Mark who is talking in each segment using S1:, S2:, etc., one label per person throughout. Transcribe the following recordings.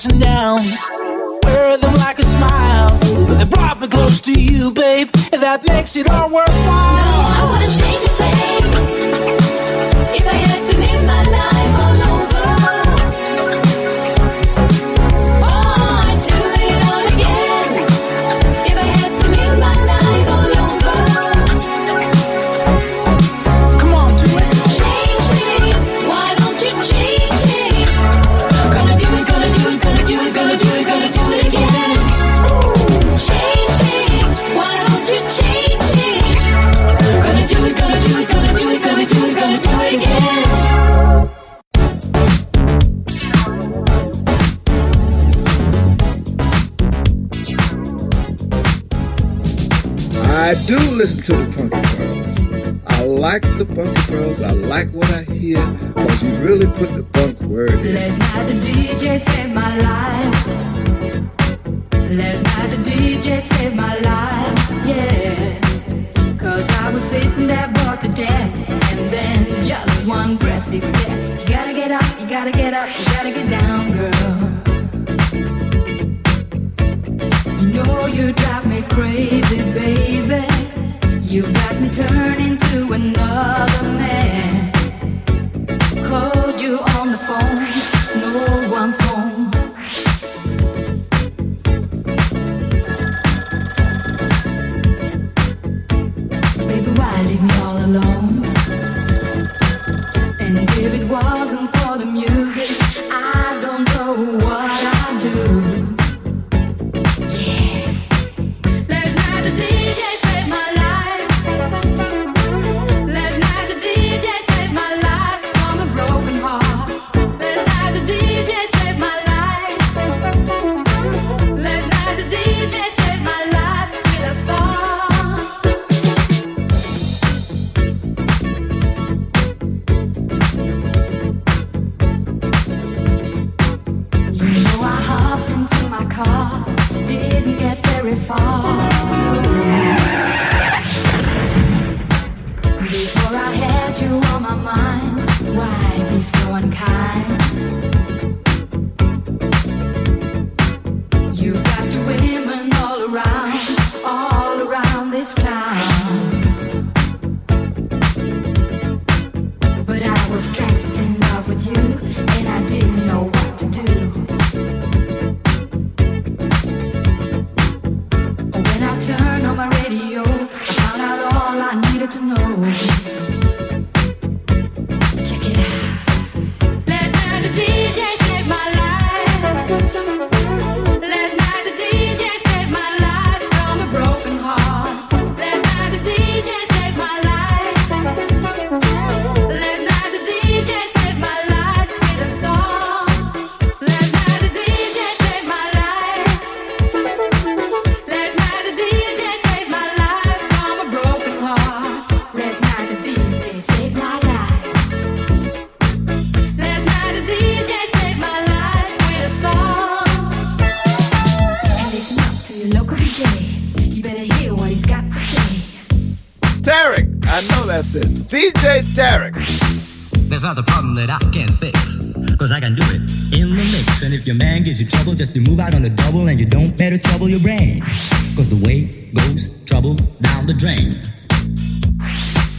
S1: ups and downs. Wear them like a smile, but they brought me close to you, babe, and that makes it all.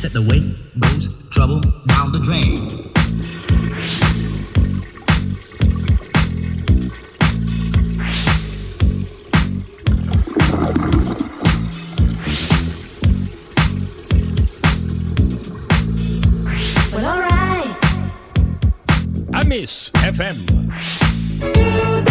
S2: set the wind blows trouble down the drain.
S3: Miss FM.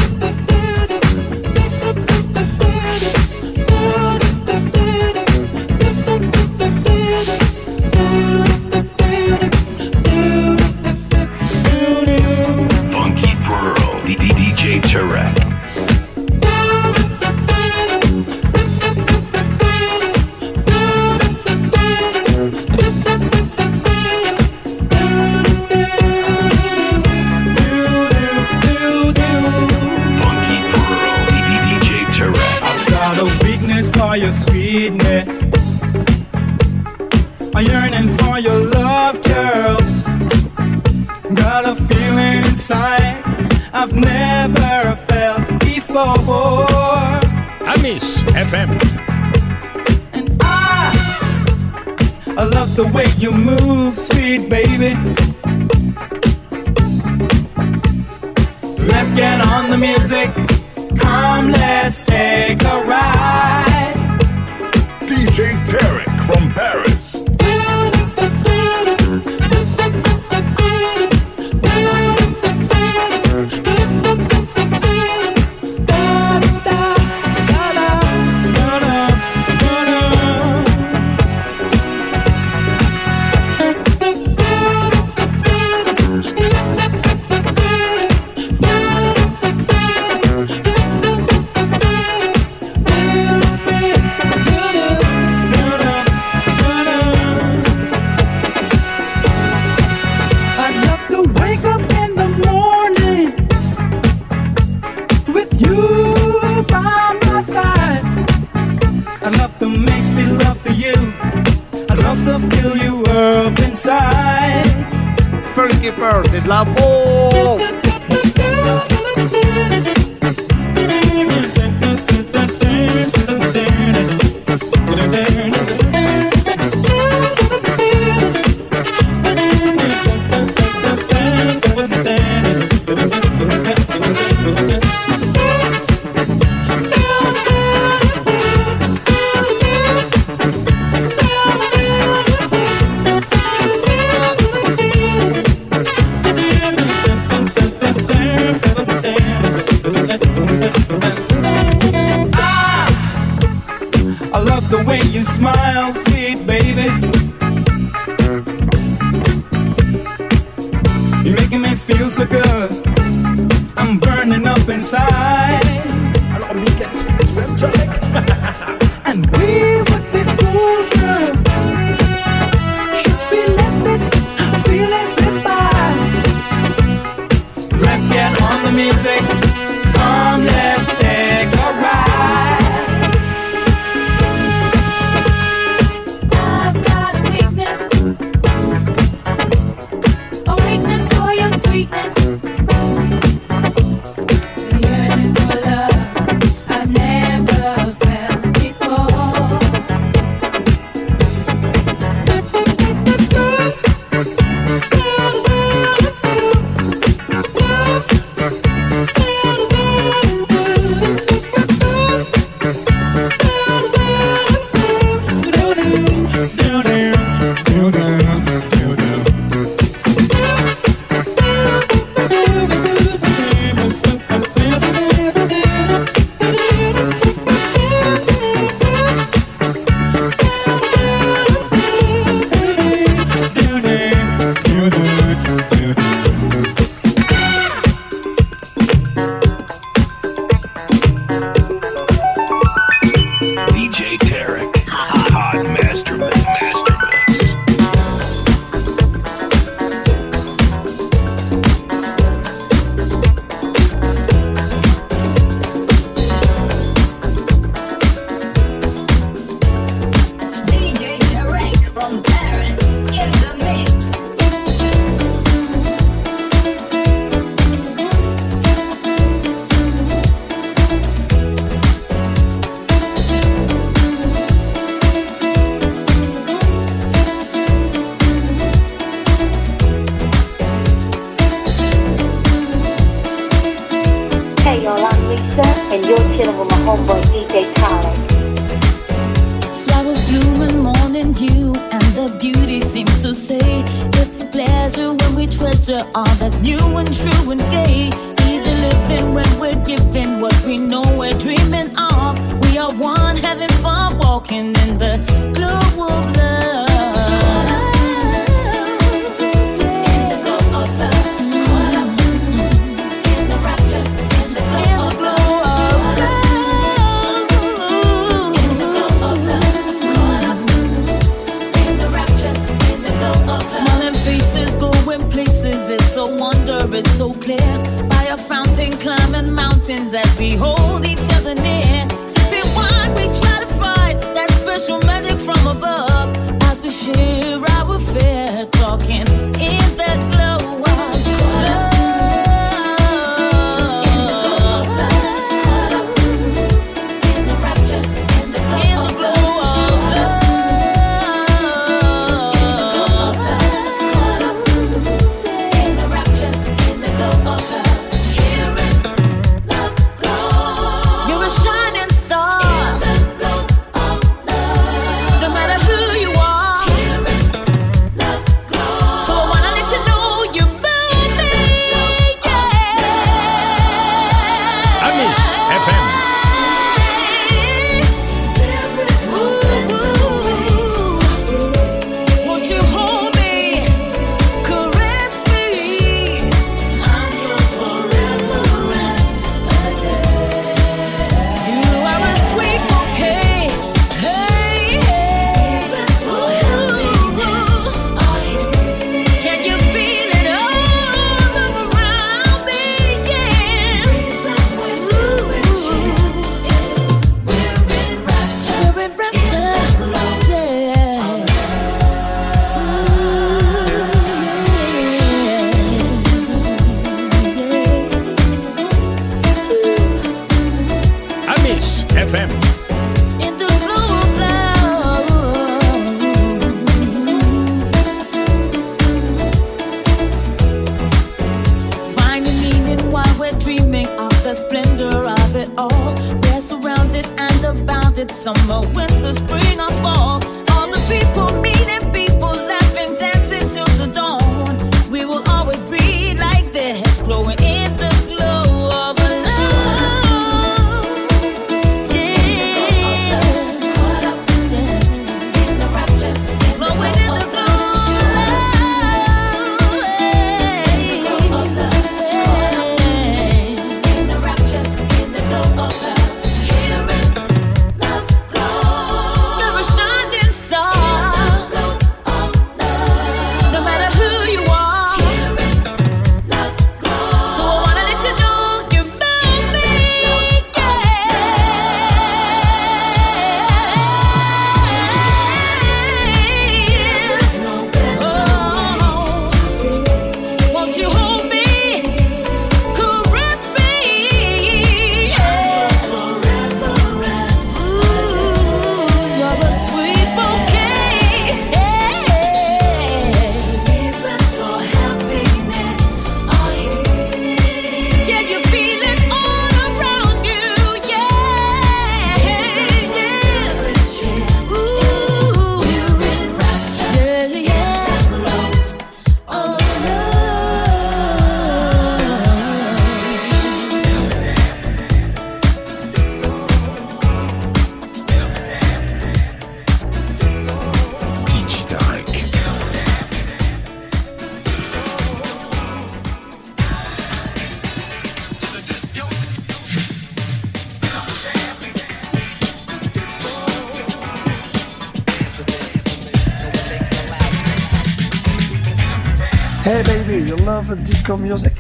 S4: Hey,
S5: baby, you love disco music?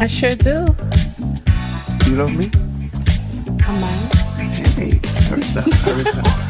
S6: I sure do.
S5: You love me?
S6: Come on.
S5: Hey, I respect, I respect.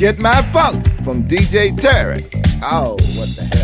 S7: Get my funk from DJ Tarek. Oh, what the hell.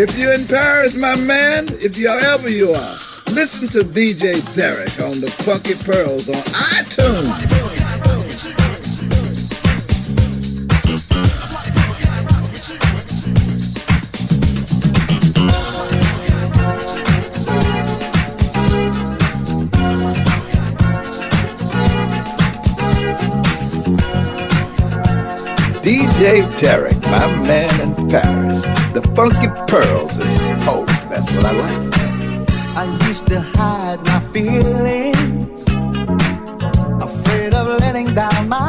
S7: If you're in Paris, my man, if you are ever you are, listen to DJ Tarek on the Funky Pearls on iTunes. DJ Tarek, my man in Paris. The Funky Pearls is, oh, that's what I like.
S5: I used to hide my feelings, afraid of letting down my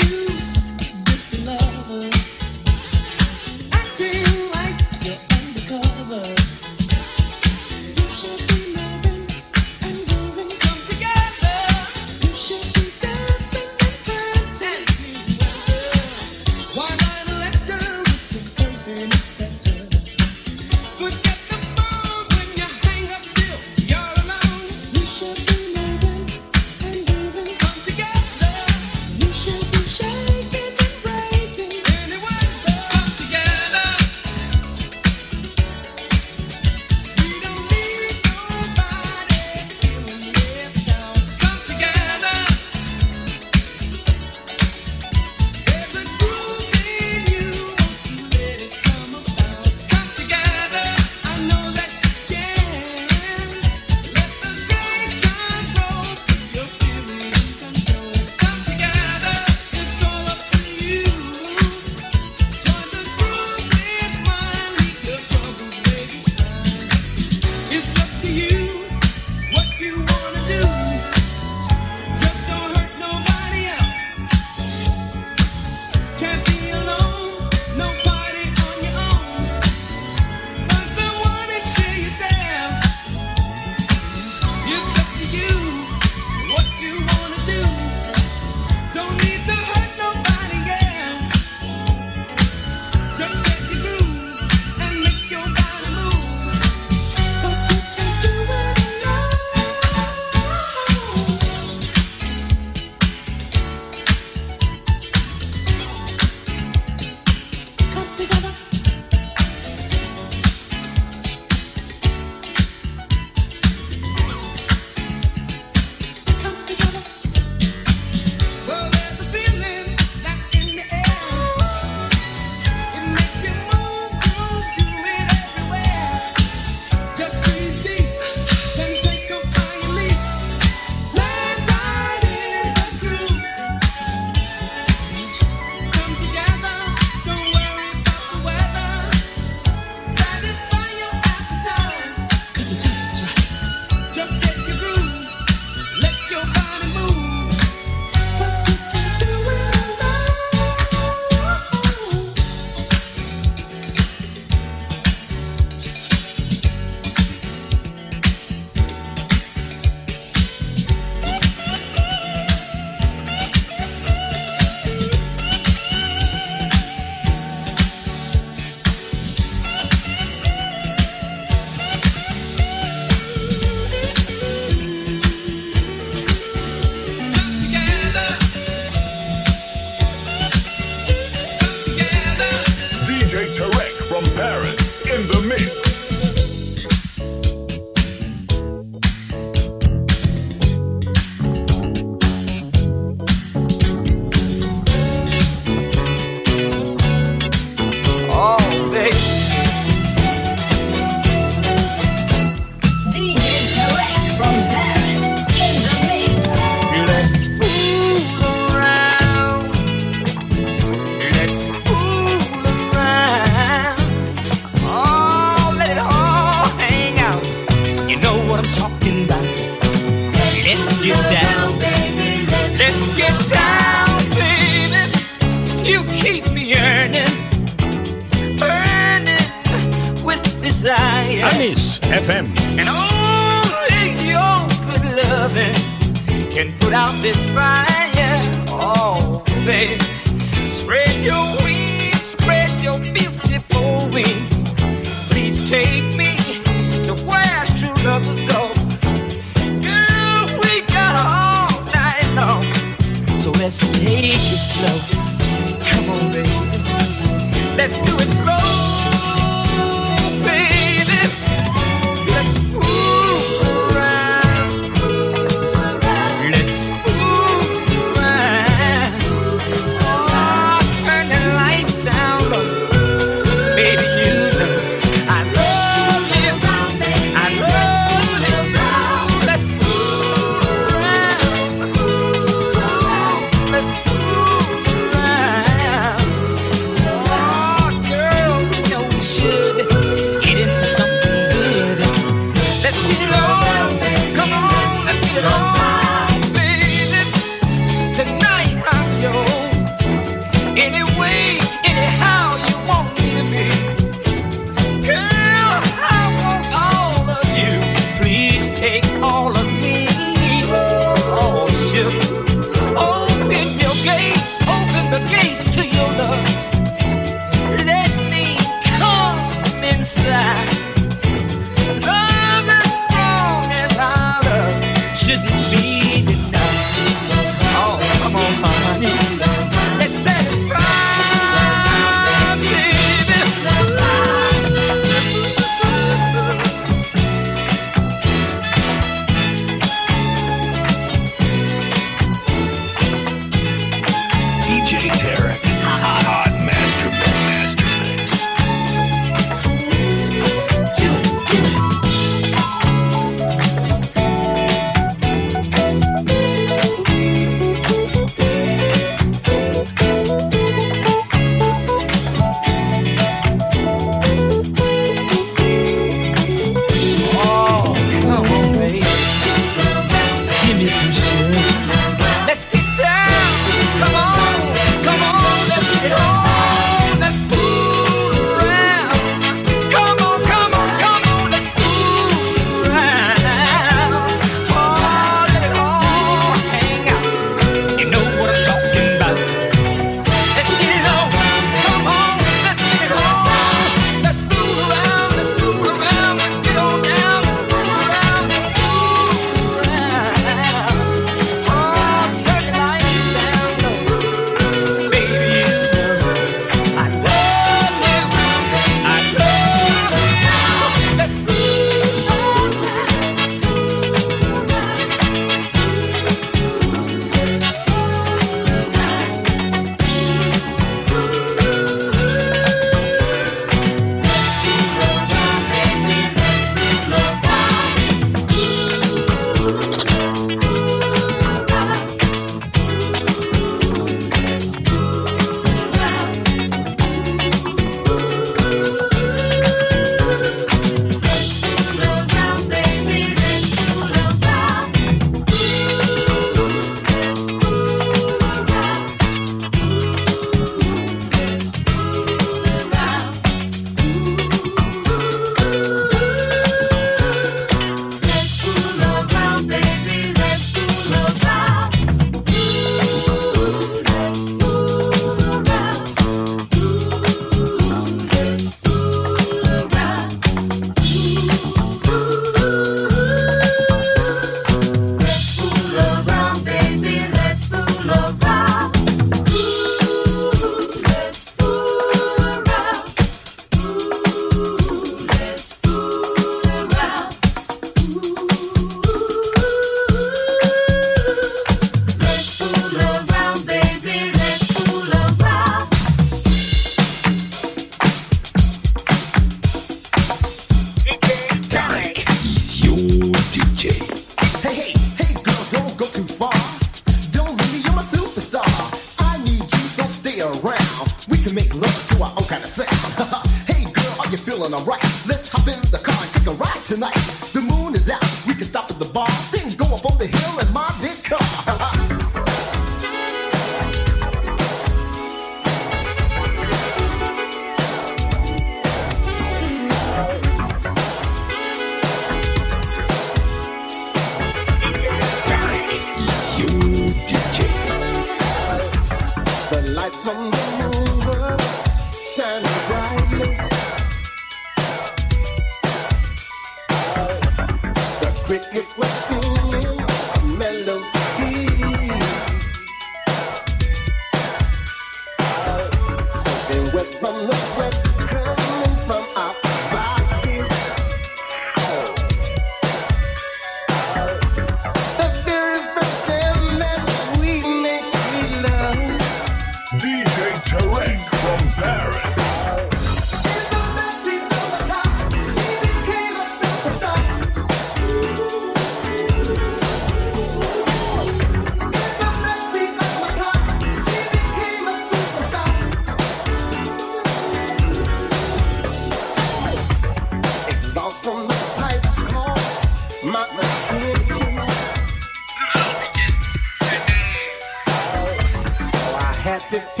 S8: had to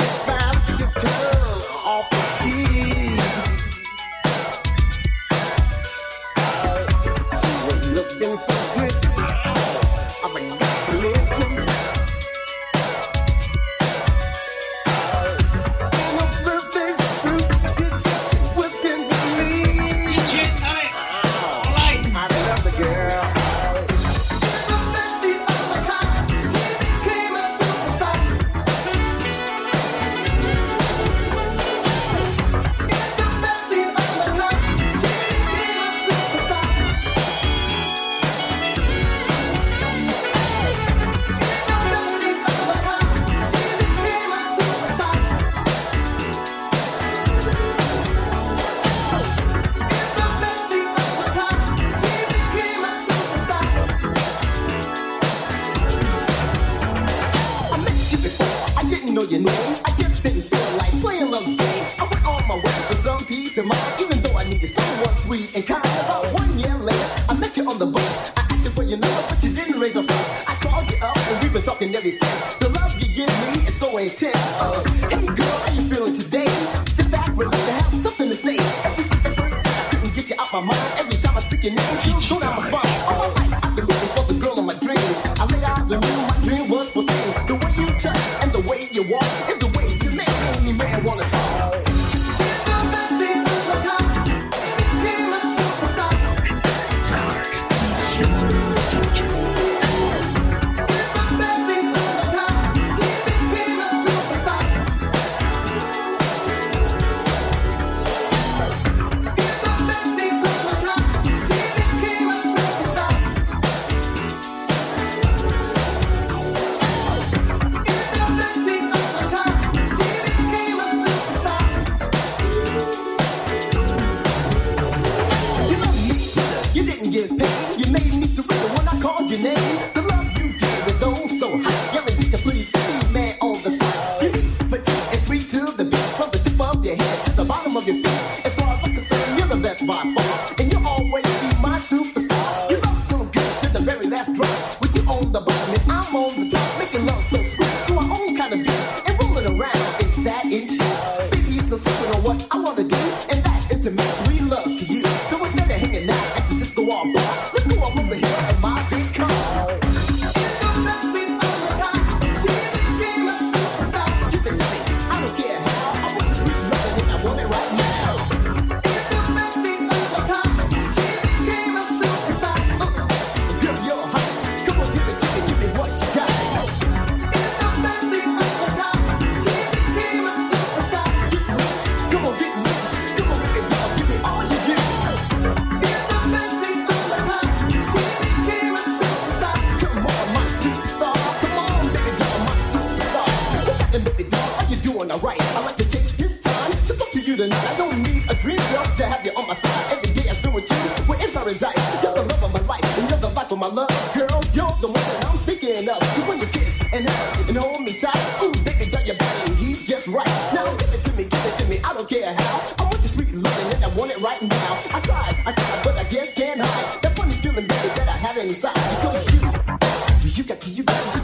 S8: you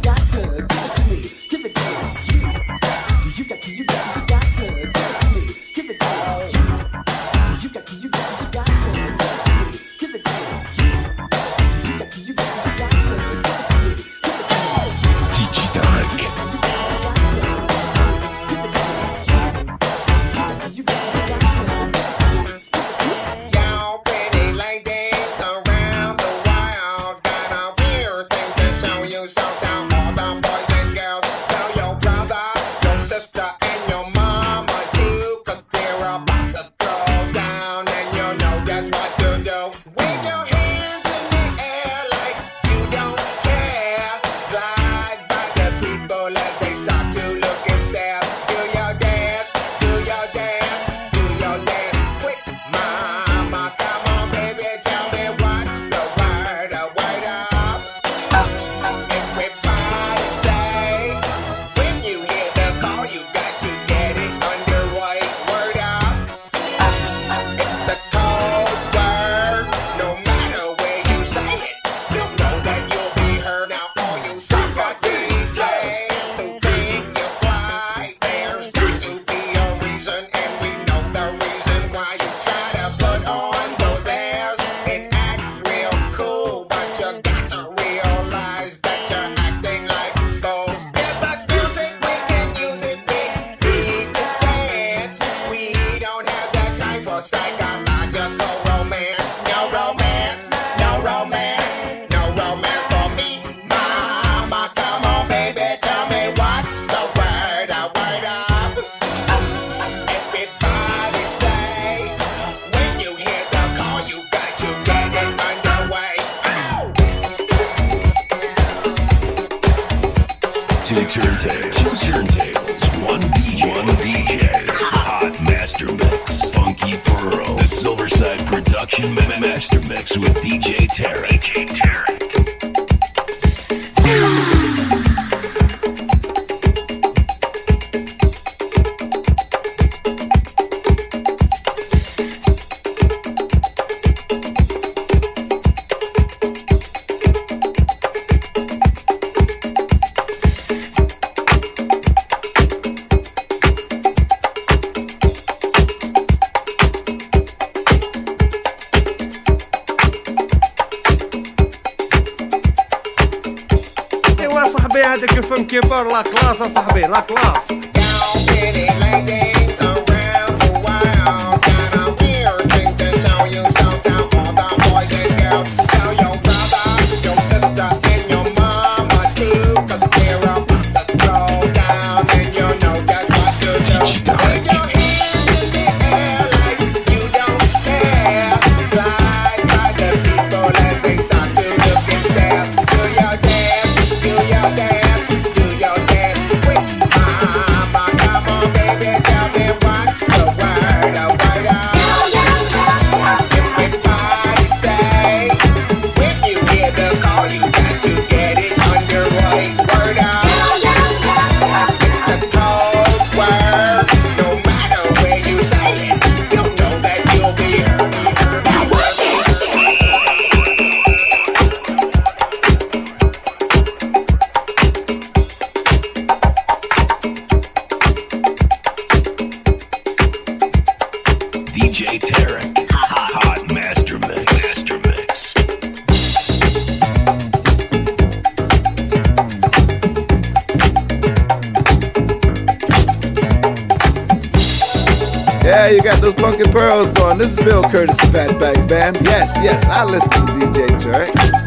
S9: African Pearls going. This is Bill Curtis, the Fatback Band. Yes, yes, I listen to DJ
S8: Tarek.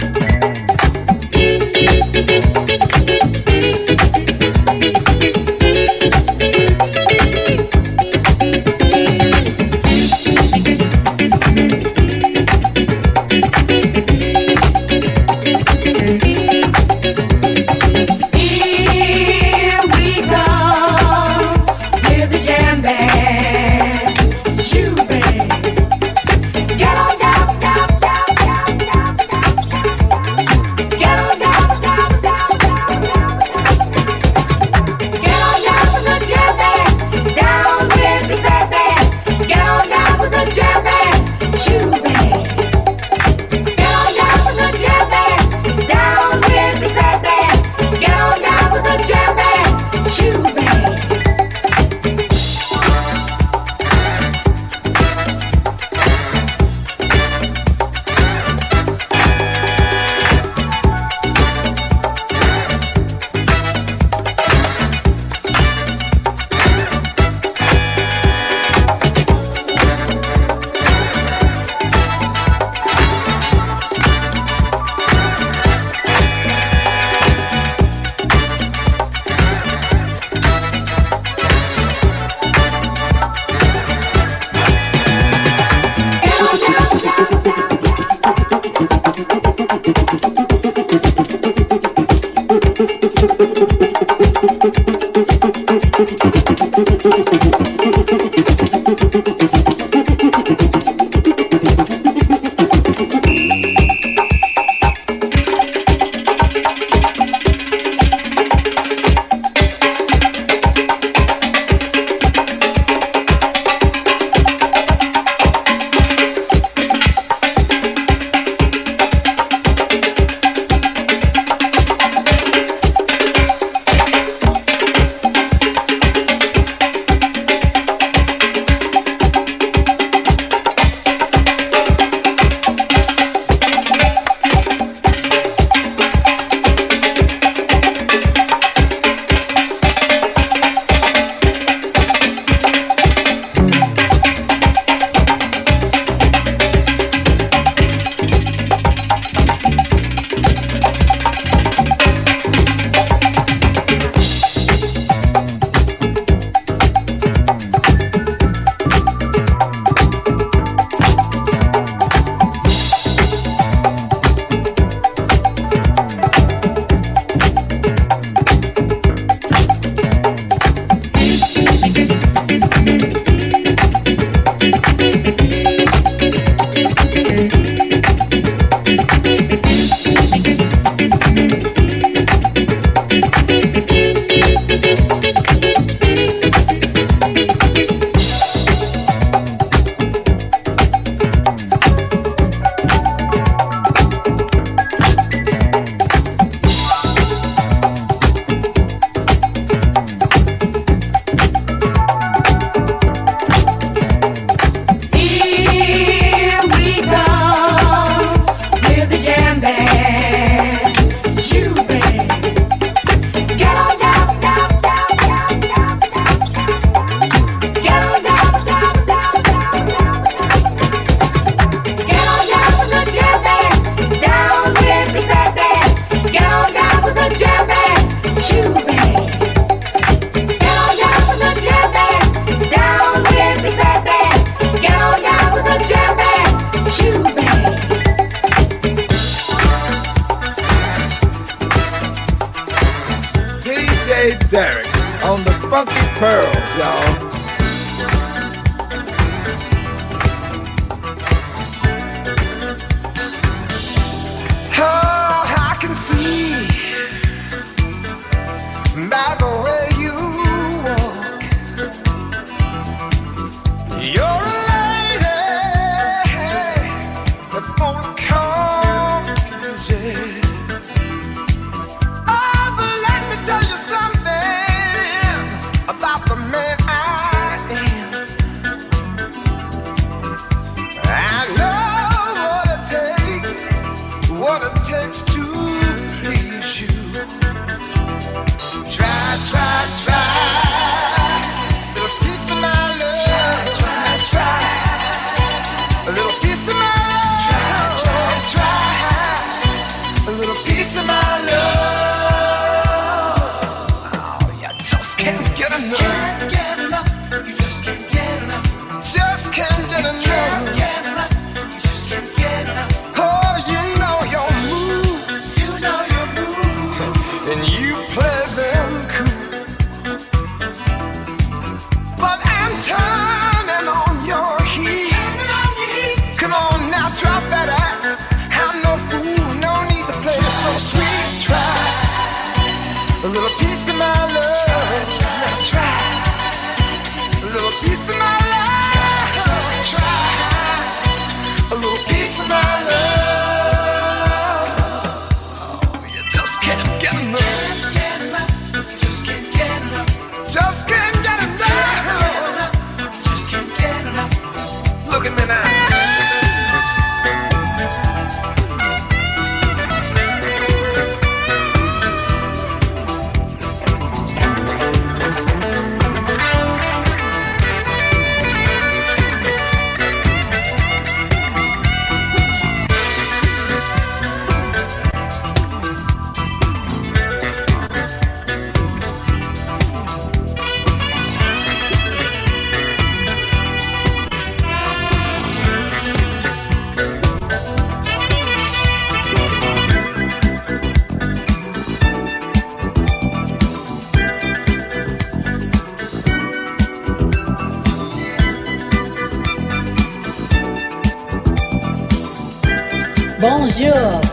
S8: Jenner.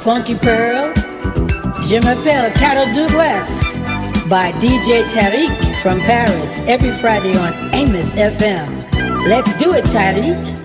S8: Funky
S10: Pearl. Je m'appelle Carol Douglas by DJ Tarek from Paris every Friday on Amos FM. Let's do it,
S11: Tarek.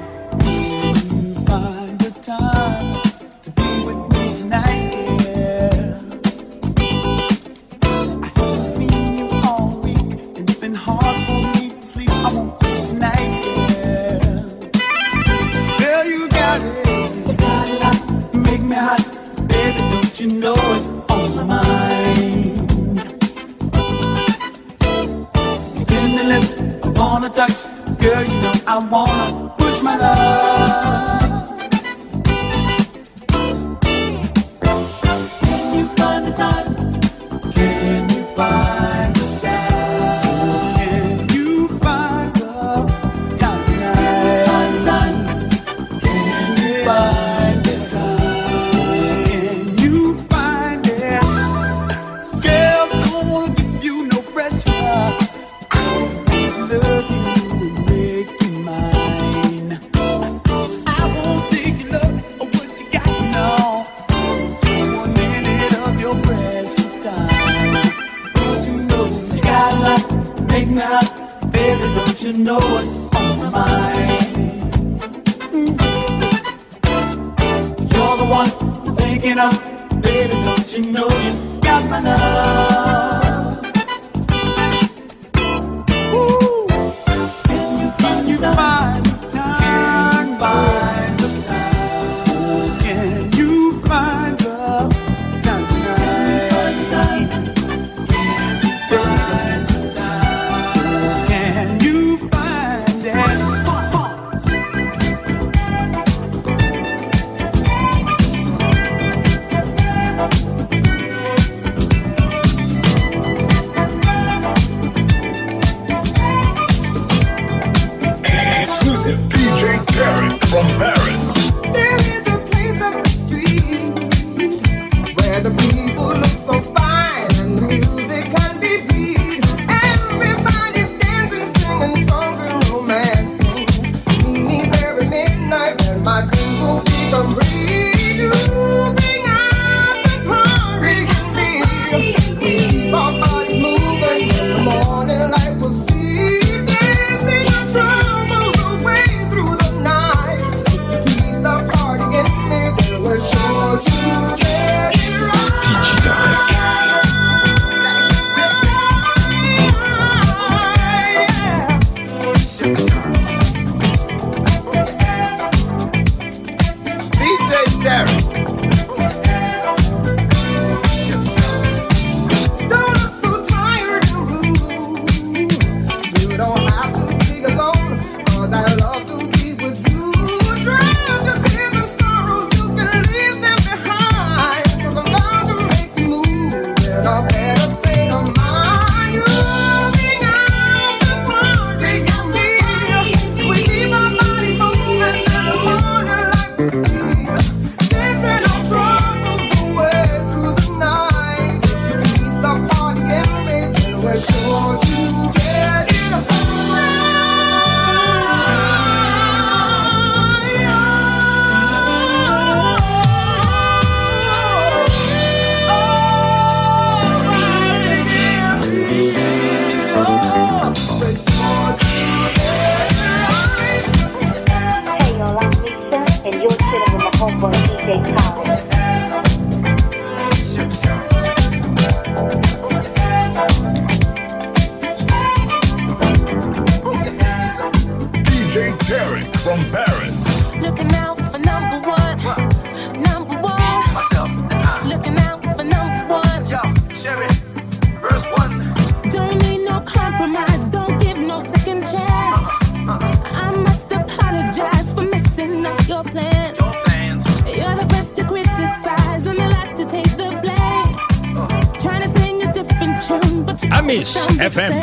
S12: Chilling with my homeboy DJ
S13: FM.